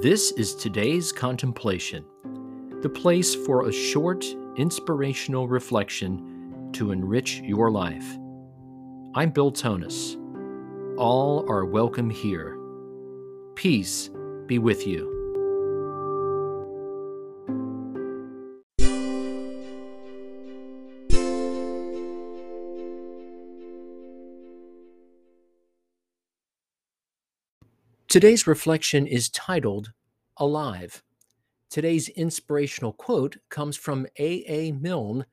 This is today's contemplation, the place for a short, inspirational reflection to enrich your life. I'm Bill Tonnis. All are welcome here. Peace be with you. Today's reflection is titled Alive. Today's inspirational quote comes from A. A. Milne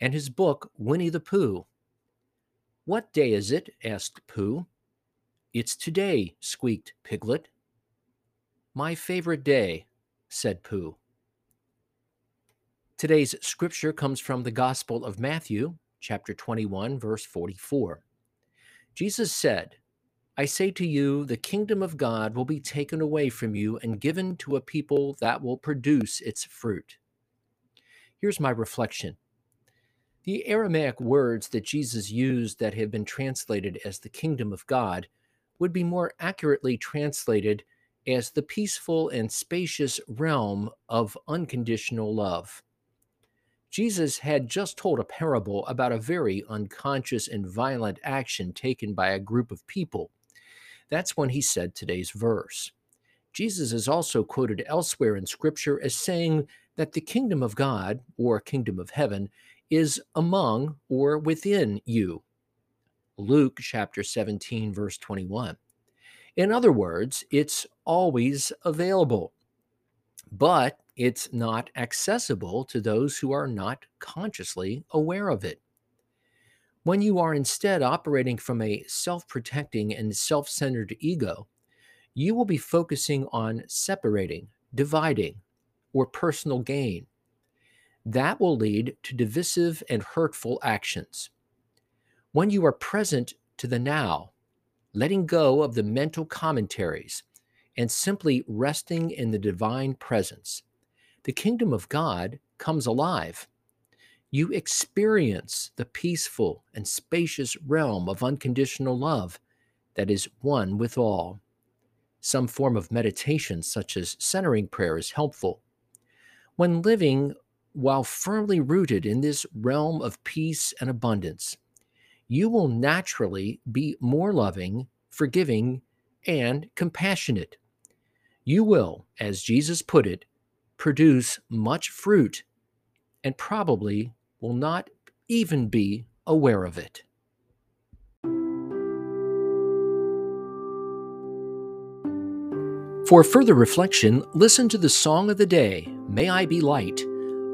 and his book Winnie the Pooh. What day is it? asked Pooh. It's today, squeaked Piglet. My favorite day, said Pooh. Today's scripture comes from the Gospel of Matthew, chapter 21, verse 44. Jesus said, I say to you, the kingdom of God will be taken away from you and given to a people that will produce its fruit. Here's my reflection. The Aramaic words that Jesus used that have been translated as the kingdom of God would be more accurately translated as the peaceful and spacious realm of unconditional love. Jesus had just told a parable about a very unconscious and violent action taken by a group of people that's when he said today's verse. Jesus is also quoted elsewhere in Scripture as saying that the kingdom of God, or kingdom of heaven, is among or within you. Luke chapter 17, verse 21. In other words, it's always available, but it's not accessible to those who are not consciously aware of it. When you are instead operating from a self protecting and self centered ego, you will be focusing on separating, dividing, or personal gain. That will lead to divisive and hurtful actions. When you are present to the now, letting go of the mental commentaries, and simply resting in the divine presence, the kingdom of God comes alive you experience the peaceful and spacious realm of unconditional love that is one with all. Some form of meditation, such as centering prayer, is helpful. When living while firmly rooted in this realm of peace and abundance, you will naturally be more loving, forgiving, and compassionate. You will, as Jesus put it, produce much fruit and probably will not even be aware of it. For further reflection, listen to the song of the day, May I Be Light,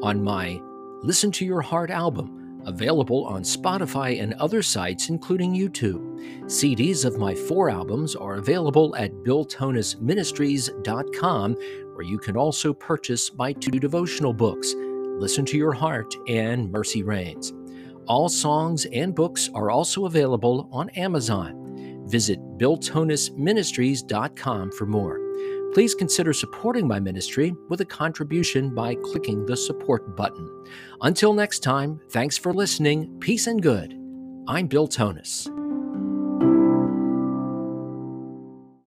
on my Listen to Your Heart album, available on Spotify and other sites, including YouTube. CDs of my four albums are available at BillTonnisMinistries.com, where you can also purchase my two devotional books. Listen to Your Heart, and Mercy Reigns. All songs and books are also available on Amazon. Visit BillTonnisMinistries.com for more. Please consider supporting my ministry with a contribution by clicking the support button. Until next time, thanks for listening. Peace and good. I'm Bill Tonnis.